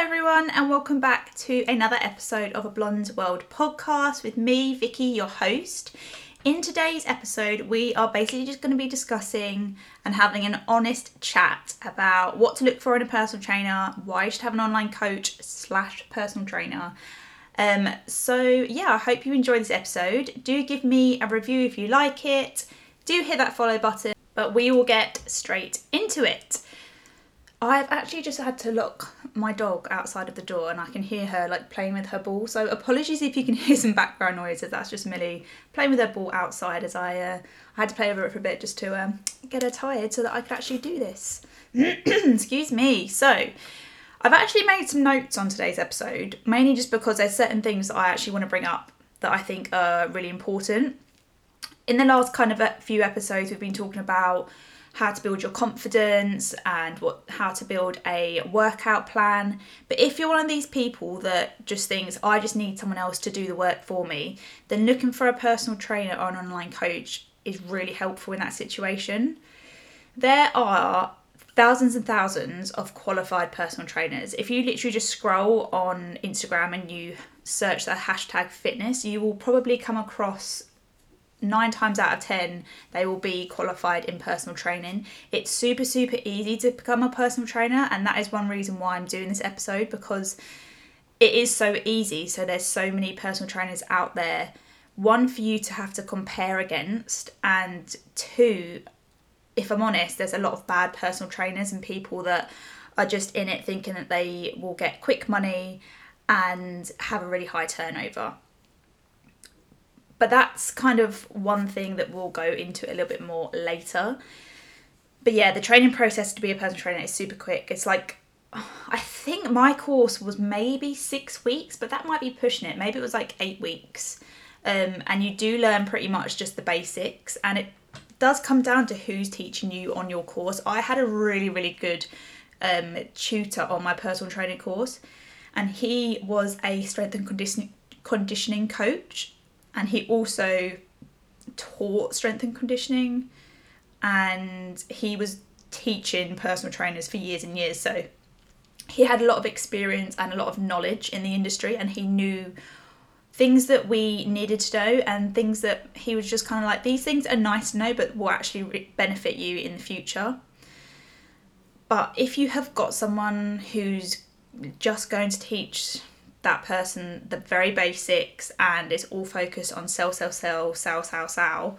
everyone, and welcome back to another episode of a Blonde World podcast with me, Vicky, your host. In today's episode, we are basically just going to be discussing and having an honest chat about what to look for in a personal trainer, why you should have an online coach slash personal trainer. Um, so yeah, I hope you enjoy this episode. Do give me a review if you like it. Do hit that follow button, but we will get straight into it. I've actually just had to lock my dog outside of the door and I can hear her like playing with her ball. So apologies if you can hear some background noises. That's just Millie playing with her ball outside as I uh, I had to play over it for a bit just to um, get her tired so that I could actually do this. Excuse me. So I've actually made some notes on today's episode, mainly just because there's certain things that I actually want to bring up that I think are really important. In the last kind of a few episodes, we've been talking about how to build your confidence and what how to build a workout plan. But if you're one of these people that just thinks I just need someone else to do the work for me, then looking for a personal trainer or an online coach is really helpful in that situation. There are thousands and thousands of qualified personal trainers. If you literally just scroll on Instagram and you search the hashtag fitness, you will probably come across nine times out of ten they will be qualified in personal training. It's super super easy to become a personal trainer and that is one reason why i'm doing this episode because it is so easy. So there's so many personal trainers out there. One for you to have to compare against and two if i'm honest there's a lot of bad personal trainers and people that are just in it thinking that they will get quick money and have a really high turnover but that's kind of one thing that we'll go into a little bit more later. But yeah, the training process to be a personal trainer is super quick. It's like I think my course was maybe six weeks, but that might be pushing it. Maybe it was like eight weeks. Um, and you do learn pretty much just the basics, and it does come down to who's teaching you on your course. I had a really, really good um, tutor on my personal training course, and he was a strength and conditioning conditioning coach and he also taught strength and conditioning. And he was teaching personal trainers for years and years. So he had a lot of experience and a lot of knowledge in the industry and he knew things that we needed to know and things that he was just kind of like these things are nice to know but will actually benefit you in the future. But if you have got someone who's just going to teach that person the very basics and it's all focused on sell, sell, sell, sell, sell, sell,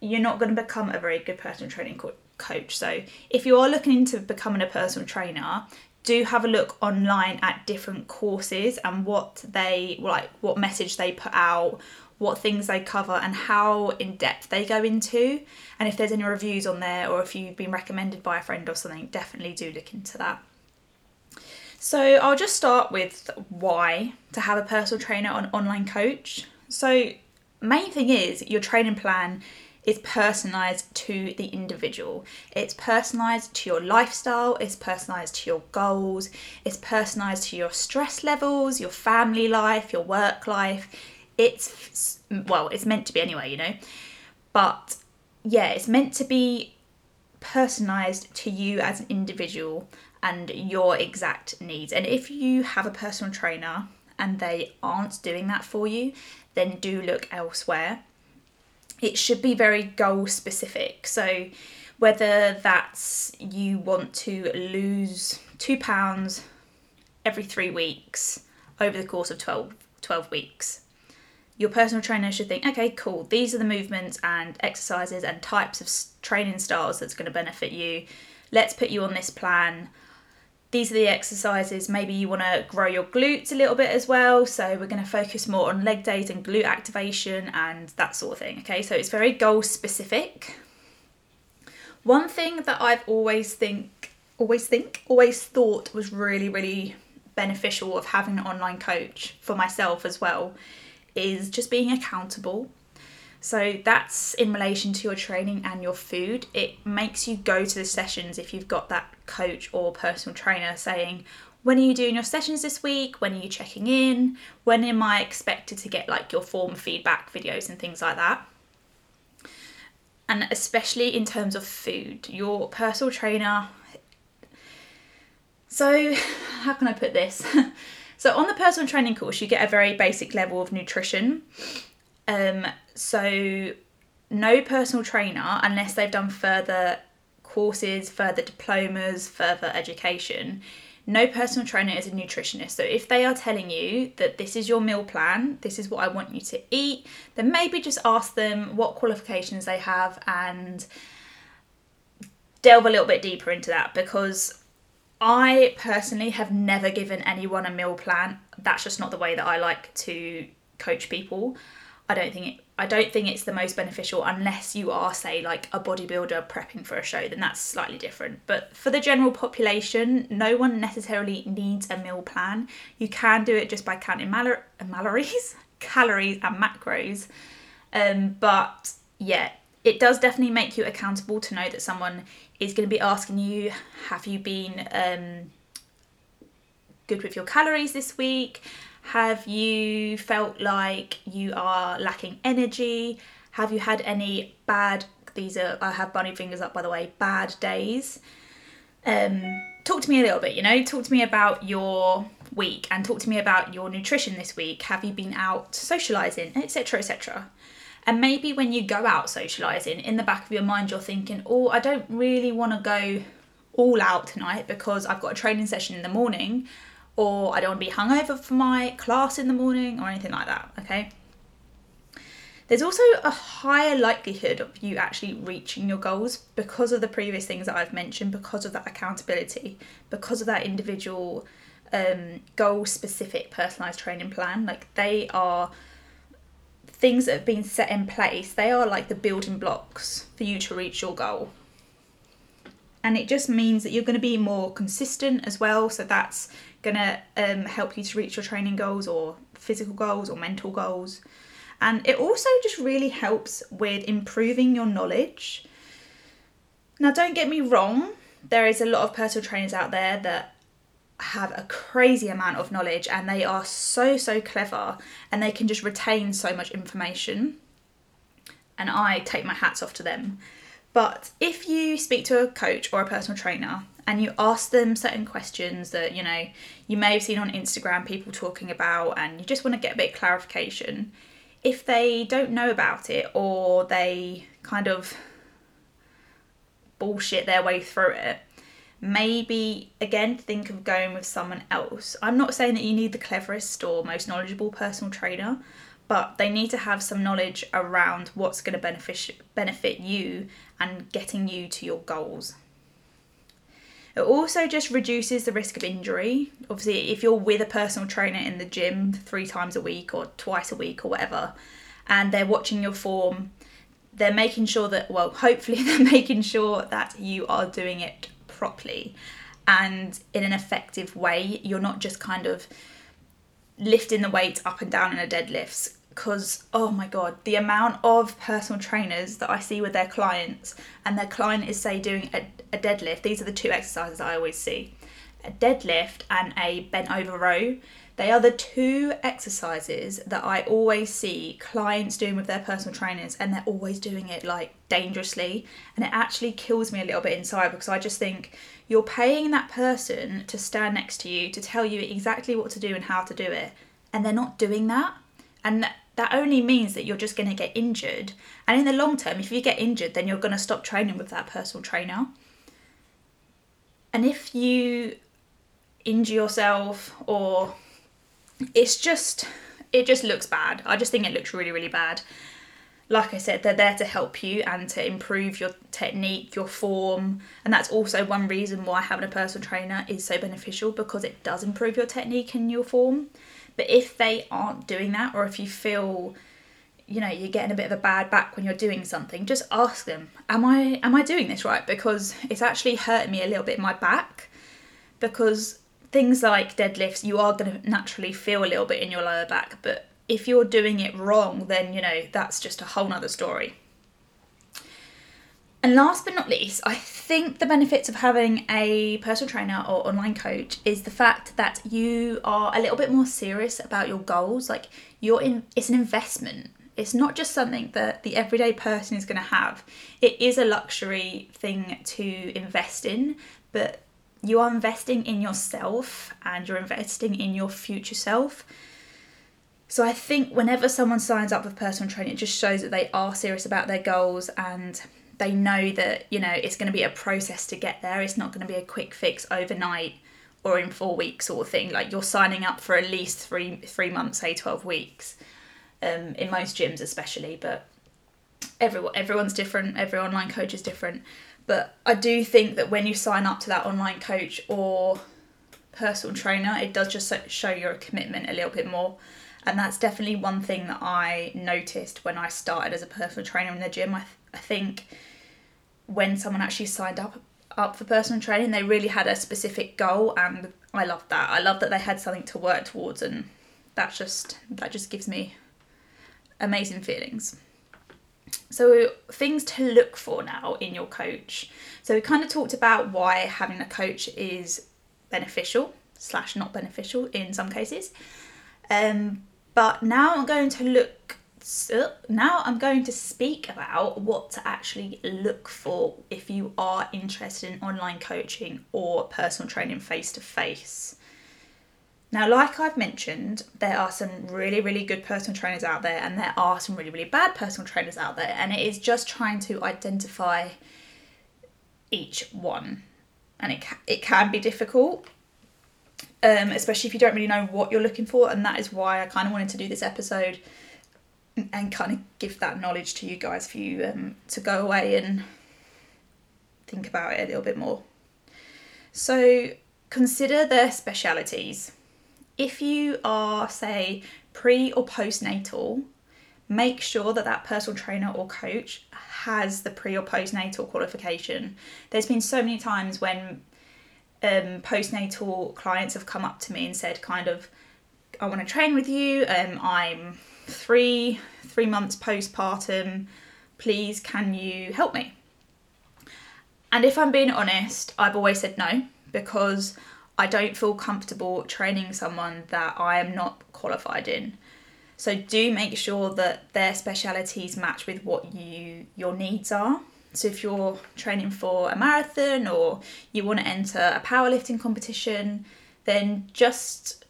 you're not going to become a very good personal training co- coach. So if you are looking into becoming a personal trainer, do have a look online at different courses and what they like, what message they put out, what things they cover, and how in depth they go into. And if there's any reviews on there, or if you've been recommended by a friend or something, definitely do look into that. So I'll just start with why to have a personal trainer or an online coach. So main thing is your training plan is personalized to the individual. It's personalized to your lifestyle, it's personalized to your goals, it's personalized to your stress levels, your family life, your work life. It's well, it's meant to be anyway, you know. But yeah, it's meant to be personalized to you as an individual and your exact needs. And if you have a personal trainer and they aren't doing that for you, then do look elsewhere. It should be very goal specific. So, whether that's you want to lose two pounds every three weeks over the course of 12, 12 weeks, your personal trainer should think, okay, cool, these are the movements and exercises and types of training styles that's going to benefit you. Let's put you on this plan these are the exercises. Maybe you want to grow your glutes a little bit as well. So we're going to focus more on leg days and glute activation and that sort of thing. Okay, so it's very goal specific. One thing that I've always think, always think, always thought was really, really beneficial of having an online coach for myself as well is just being accountable. So that's in relation to your training and your food. It makes you go to the sessions if you've got that coach or personal trainer saying, when are you doing your sessions this week? When are you checking in? When am I expected to get like your form feedback videos and things like that? And especially in terms of food, your personal trainer. So how can I put this? so on the personal training course, you get a very basic level of nutrition. Um, so no personal trainer unless they've done further courses, further diplomas, further education. No personal trainer is a nutritionist. So if they are telling you that this is your meal plan, this is what I want you to eat, then maybe just ask them what qualifications they have and delve a little bit deeper into that because I personally have never given anyone a meal plan. That's just not the way that I like to coach people. I don't think it I don't think it's the most beneficial unless you are, say, like a bodybuilder prepping for a show, then that's slightly different. But for the general population, no one necessarily needs a meal plan. You can do it just by counting mal- calories, calories and macros. Um, but yeah, it does definitely make you accountable to know that someone is going to be asking you, have you been um, good with your calories this week? Have you felt like you are lacking energy? Have you had any bad, these are, I have bunny fingers up by the way, bad days? Um, talk to me a little bit, you know, talk to me about your week and talk to me about your nutrition this week. Have you been out socializing, etc., etc.? And maybe when you go out socializing, in the back of your mind, you're thinking, oh, I don't really want to go all out tonight because I've got a training session in the morning or I don't want to be hungover for my class in the morning or anything like that, okay? There's also a higher likelihood of you actually reaching your goals because of the previous things that I've mentioned, because of that accountability, because of that individual um, goal specific personalized training plan. Like they are things that have been set in place, they are like the building blocks for you to reach your goal. And it just means that you're going to be more consistent as well. So that's going to um, help you to reach your training goals or physical goals or mental goals. And it also just really helps with improving your knowledge. Now, don't get me wrong, there is a lot of personal trainers out there that have a crazy amount of knowledge and they are so, so clever and they can just retain so much information. And I take my hats off to them. But if you speak to a coach or a personal trainer and you ask them certain questions that you know you may have seen on Instagram people talking about and you just want to get a bit of clarification if they don't know about it or they kind of bullshit their way through it maybe again think of going with someone else i'm not saying that you need the cleverest or most knowledgeable personal trainer but they need to have some knowledge around what's going to benefit benefit you and getting you to your goals it also just reduces the risk of injury. Obviously, if you're with a personal trainer in the gym three times a week or twice a week or whatever, and they're watching your form, they're making sure that, well, hopefully, they're making sure that you are doing it properly. And in an effective way. You're not just kind of lifting the weights up and down in a deadlifts. Because oh my god the amount of personal trainers that i see with their clients and their client is say doing a, a deadlift. These are the two exercises i always see. A deadlift and a bent over row they are the two exercises that i always see clients doing with their personal trainers and they're always doing it like dangerously and it actually kills me a little bit inside because i just think you're paying that person to stand next to you to tell you exactly what to do and how to do it and they're not doing that and that only means that you're just going to get injured. And in the long term, if you get injured, then you're going to stop training with that personal trainer. And if you injure yourself or it's just it just looks bad. I just think it looks really really bad. Like I said, they're there to help you and to improve your technique, your form, and that's also one reason why having a personal trainer is so beneficial because it does improve your technique and your form. But if they aren't doing that, or if you feel, you know, you're getting a bit of a bad back when you're doing something, just ask them, "Am I am I doing this right?" Because it's actually hurting me a little bit my back. Because things like deadlifts, you are going to naturally feel a little bit in your lower back, but if you're doing it wrong, then you know that's just a whole nother story. And last but not least, I think the benefits of having a personal trainer or online coach is the fact that you are a little bit more serious about your goals. Like you're in it's an investment. It's not just something that the everyday person is going to have. It is a luxury thing to invest in, but you are investing in yourself and you're investing in your future self. So I think whenever someone signs up with personal training, it just shows that they are serious about their goals and they know that, you know, it's going to be a process to get there. It's not going to be a quick fix overnight or in four weeks sort of thing. Like you're signing up for at least three three months, say twelve weeks, um, in most gyms especially. But everyone everyone's different. Every online coach is different. But I do think that when you sign up to that online coach or personal trainer, it does just show your commitment a little bit more. And that's definitely one thing that I noticed when I started as a personal trainer in the gym. I, th- I think when someone actually signed up up for personal training, they really had a specific goal, and I love that. I love that they had something to work towards, and that just that just gives me amazing feelings. So, things to look for now in your coach. So, we kind of talked about why having a coach is beneficial slash not beneficial in some cases. Um, but now I'm going to look. Now I'm going to speak about what to actually look for if you are interested in online coaching or personal training face to face. Now, like I've mentioned, there are some really, really good personal trainers out there, and there are some really, really bad personal trainers out there, and it is just trying to identify each one. And it, ca- it can be difficult, um, especially if you don't really know what you're looking for, and that is why I kind of wanted to do this episode and kind of give that knowledge to you guys for you um, to go away and think about it a little bit more. So, consider their specialities if you are, say, pre or postnatal, make sure that that personal trainer or coach has the pre or postnatal qualification. There's been so many times when um, postnatal clients have come up to me and said, kind of, I want to train with you. Um, I'm three three months postpartum. Please, can you help me? And if I'm being honest, I've always said no because I don't feel comfortable training someone that I am not qualified in. So do make sure that their specialities match with what you your needs are. So if you're training for a marathon or you want to enter a powerlifting competition, then just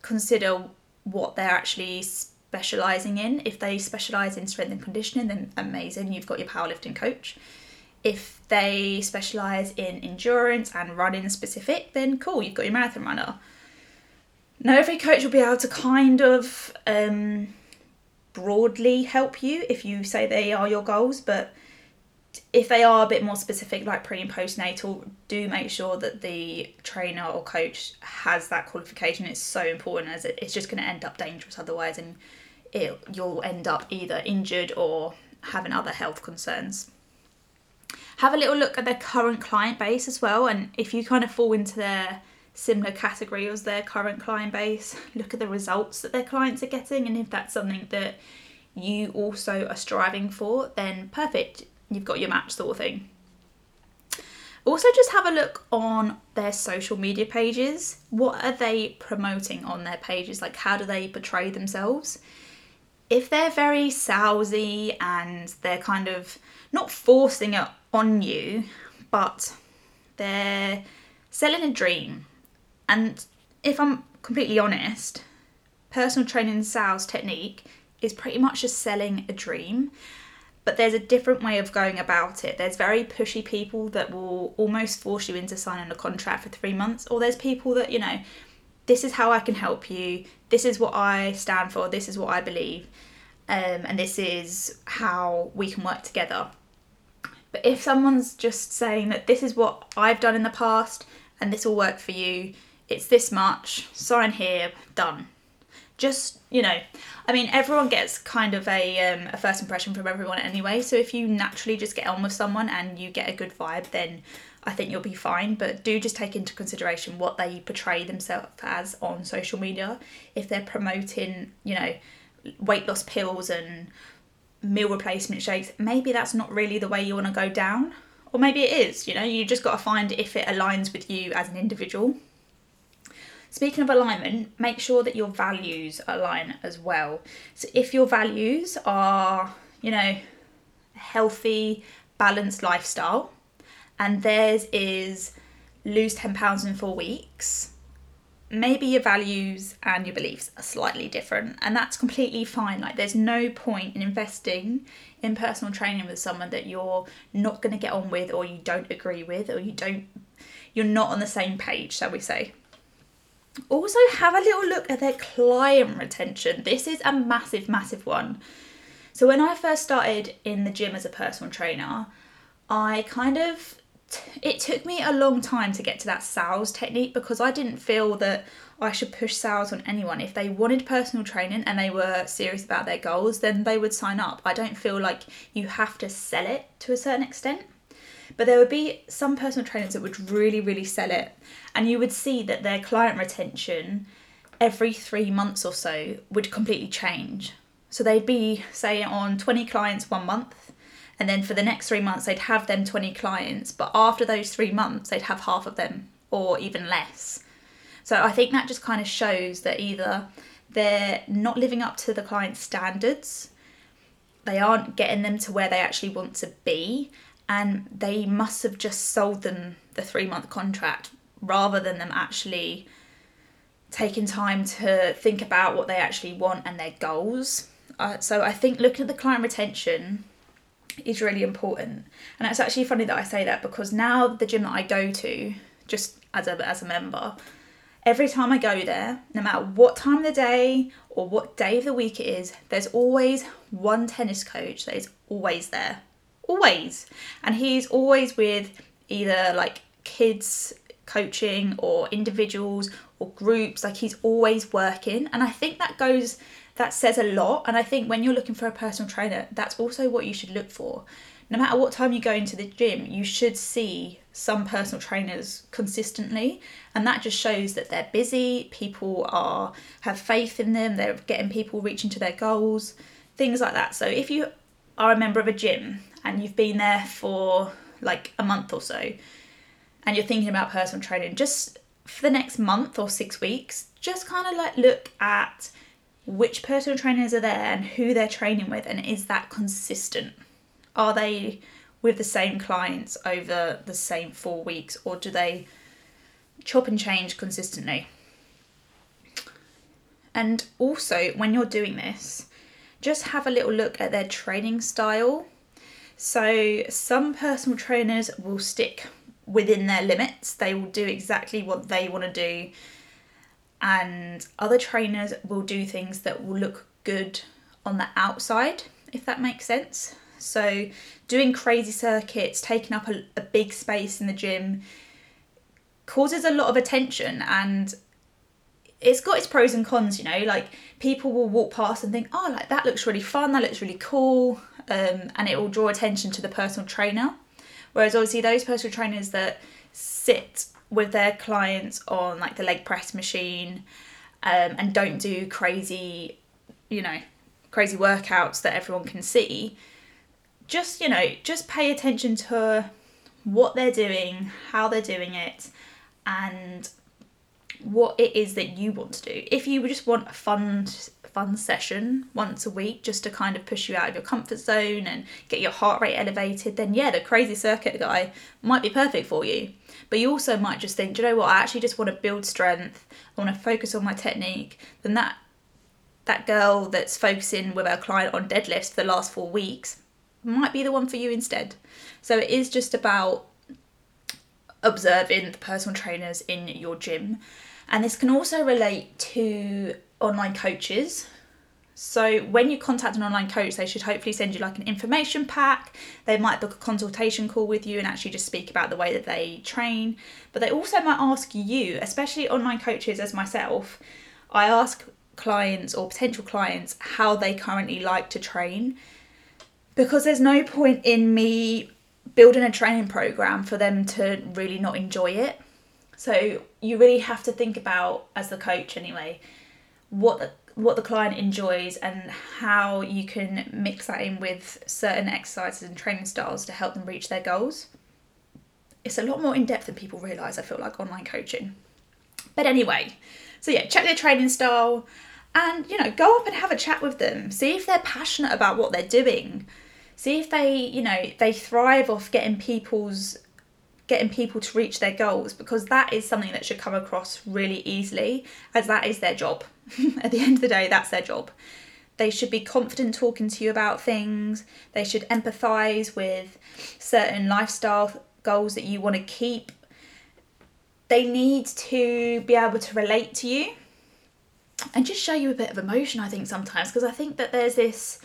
consider what they're actually specializing in. If they specialize in strength and conditioning, then amazing, you've got your powerlifting coach. If they specialise in endurance and running specific, then cool, you've got your marathon runner. Now, every coach will be able to kind of um, broadly help you if you say they are your goals, but if they are a bit more specific, like pre and postnatal, do make sure that the trainer or coach has that qualification. It's so important as it, it's just going to end up dangerous otherwise, and it, you'll end up either injured or having other health concerns have a little look at their current client base as well. And if you kind of fall into their similar category as their current client base, look at the results that their clients are getting. And if that's something that you also are striving for, then perfect, you've got your match sort of thing. Also, just have a look on their social media pages. What are they promoting on their pages? Like, how do they portray themselves? If they're very salesy and they're kind of not forcing it on you, but they're selling a dream. And if I'm completely honest, personal training sales technique is pretty much just selling a dream. But there's a different way of going about it. There's very pushy people that will almost force you into signing a contract for three months, or there's people that, you know, this is how I can help you, this is what I stand for, this is what I believe, um, and this is how we can work together. But if someone's just saying that this is what I've done in the past and this will work for you, it's this much, sign here, done. Just, you know, I mean, everyone gets kind of a, um, a first impression from everyone anyway. So if you naturally just get on with someone and you get a good vibe, then I think you'll be fine. But do just take into consideration what they portray themselves as on social media. If they're promoting, you know, weight loss pills and meal replacement shakes, maybe that's not really the way you want to go down. Or maybe it is, you know, you just got to find if it aligns with you as an individual. Speaking of alignment, make sure that your values align as well. So if your values are, you know, healthy, balanced lifestyle, and theirs is lose 10 pounds in 4 weeks maybe your values and your beliefs are slightly different and that's completely fine. Like there's no point in investing in personal training with someone that you're not going to get on with or you don't agree with or you don't you're not on the same page shall we say. Also have a little look at their client retention. This is a massive massive one. So when i first started in the gym as a personal trainer i kind of it took me a long time to get to that sales technique because I didn't feel that I should push sales on anyone. If they wanted personal training and they were serious about their goals, then they would sign up. I don't feel like you have to sell it to a certain extent. But there would be some personal trainers that would really, really sell it, and you would see that their client retention every three months or so would completely change. So they'd be, say, on 20 clients one month, and then for the next three months they'd have them 20 clients but after those three months they'd have half of them or even less. So i think that just kind of shows that either they're not living up to the client's standards they aren't getting them to where they actually want to be and they must have just sold them the three month contract rather than them actually taking time to think about what they actually want and their goals. Uh, so i think looking at the client retention is really important. And it's actually funny that I say that because now the gym that I go to, just as a as a member, every time I go there, no matter what time of the day or what day of the week it is, there's always one tennis coach that is always there. Always. And he's always with either like kids coaching or individuals or groups like he's always working and i think that goes that says a lot. And I think when you're looking for a personal trainer, that's also what you should look for. No matter what time you go into the gym, you should see some personal trainers consistently, and that just shows that they're busy. People are have faith in them. They're getting people reaching to their goals, things like that. So if you are a member of a gym and you've been there for like a month or so, and you're thinking about personal training, just for the next month or six weeks, just kind of like look at which personal trainers are there and who they're training with, and is that consistent? Are they with the same clients over the same four weeks, or do they chop and change consistently? And also, when you're doing this, just have a little look at their training style. So, some personal trainers will stick within their limits, they will do exactly what they want to do and other trainers will do things that will look good on the outside, if that makes sense. So, doing crazy circuits, taking up a, a big space in the gym causes a lot of attention and it's got its pros and cons, you know, like people will walk past and think, oh, like that looks really fun, that looks really cool, um, and it will draw attention to the personal trainer. Whereas obviously those personal trainers that sit with their clients on like the leg press machine um, and don't do crazy, you know, crazy workouts that everyone can see. Just, you know, just pay attention to what they're doing, how they're doing it, and what it is that you want to do. If you just want a fun fun session once a week just to kind of push you out of your comfort zone and get your heart rate elevated, then yeah, the crazy circuit guy might be perfect for you. But you also might just think, you know what, I actually just want to build strength, I want to focus on my technique, then that that girl that's focusing with her client on deadlifts for the last four weeks might be the one for you instead. So it is just about observing the personal trainers in your gym. And this can also relate to online coaches. So when you contact an online coach, they should hopefully send you like an information pack. They might book a consultation call with you and actually just speak about the way that they train. But they also might ask you, especially online coaches as myself, I ask clients or potential clients how they currently like to train because there's no point in me building a training program for them to really not enjoy it. So you really have to think about as the coach anyway what the, what the client enjoys and how you can mix that in with certain exercises and training styles to help them reach their goals. It's a lot more in depth than people realise, I feel like, online coaching. But anyway, so yeah, check their training style and you know, go up and have a chat with them. See if they're passionate about what they're doing. See if they, you know, they thrive off getting people's getting people to reach their goals because that is something that should come across really easily as that is their job. At the end of the day, that's their job. They should be confident talking to you about things. They should empathize with certain lifestyle goals that you want to keep. They need to be able to relate to you and just show you a bit of emotion, I think, sometimes, because I think that there's this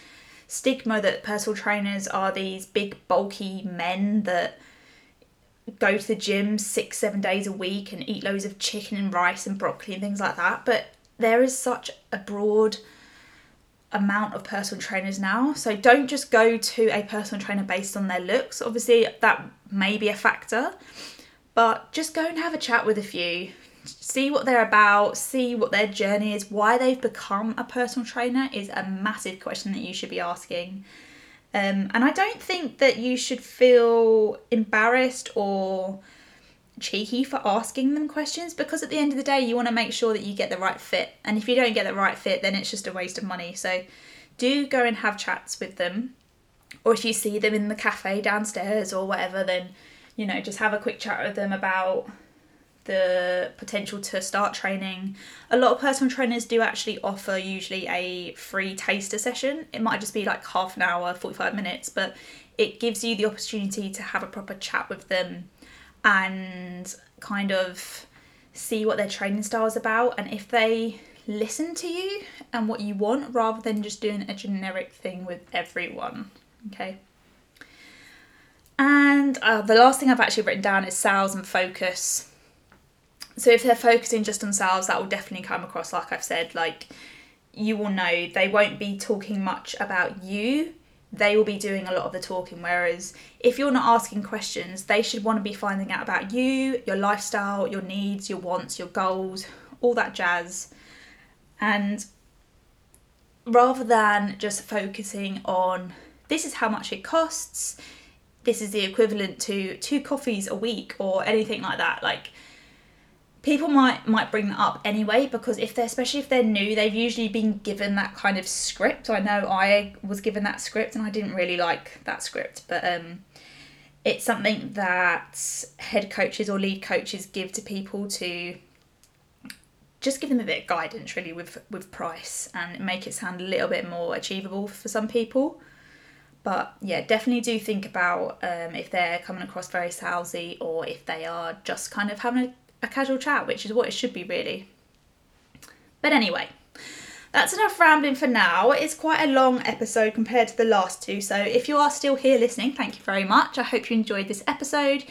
stigma that personal trainers are these big, bulky men that go to the gym six, seven days a week and eat loads of chicken and rice and broccoli and things like that. But there is such a broad amount of personal trainers now. So don't just go to a personal trainer based on their looks. Obviously, that may be a factor, but just go and have a chat with a few. See what they're about, see what their journey is, why they've become a personal trainer is a massive question that you should be asking. Um, and I don't think that you should feel embarrassed or cheeky for asking them questions because at the end of the day, you want to make sure that you get the right fit. And if you don't get the right fit, then it's just a waste of money. So do go and have chats with them. Or if you see them in the cafe downstairs or whatever, then, you know, just have a quick chat with them about the potential to start training. A lot of personal trainers do actually offer usually a free taster session. It might just be like half an hour, 45 minutes, but it gives you the opportunity to have a proper chat with them and kind of see what their training style is about and if they listen to you and what you want rather than just doing a generic thing with everyone. Okay. And uh, the last thing I've actually written down is sales and focus so if they're focusing just on sales, that will definitely come across, like I've said, like you will know they won't be talking much about you. They will be doing a lot of the talking. Whereas if you're not asking questions, they should want to be finding out about you, your lifestyle, your needs, your wants, your goals, all that jazz. And rather than just focusing on this is how much it costs, this is the equivalent to two coffees a week or anything like that, like people might might bring that up anyway because if they're especially if they're new they've usually been given that kind of script. I know i was given that script and i didn't really like that script but um it's something that head coaches or lead coaches give to people to just give them a bit of guidance really with with price and make it sound a little bit more achievable for some people. But yeah definitely do think about um, if they're coming across very salesy or if they are just kind of having a a casual chat, which is what it should be really. But anyway, that's enough rambling for now. It's quite a long episode compared to the last two, so if you are still here listening, thank you very much. I hope you enjoyed this episode.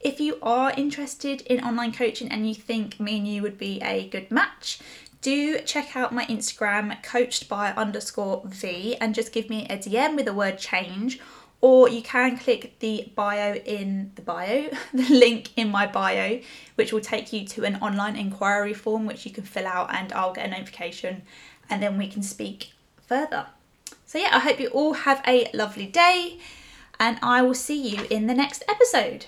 If you are interested in online coaching and you think me and you would be a good match, do check out my Instagram, coached by underscore V, and just give me a DM with the word change or you can click the bio in the bio, the link in my bio, which will take you to an online inquiry form which you can fill out and I'll get a notification and then we can speak further. So, yeah, I hope you all have a lovely day and I will see you in the next episode.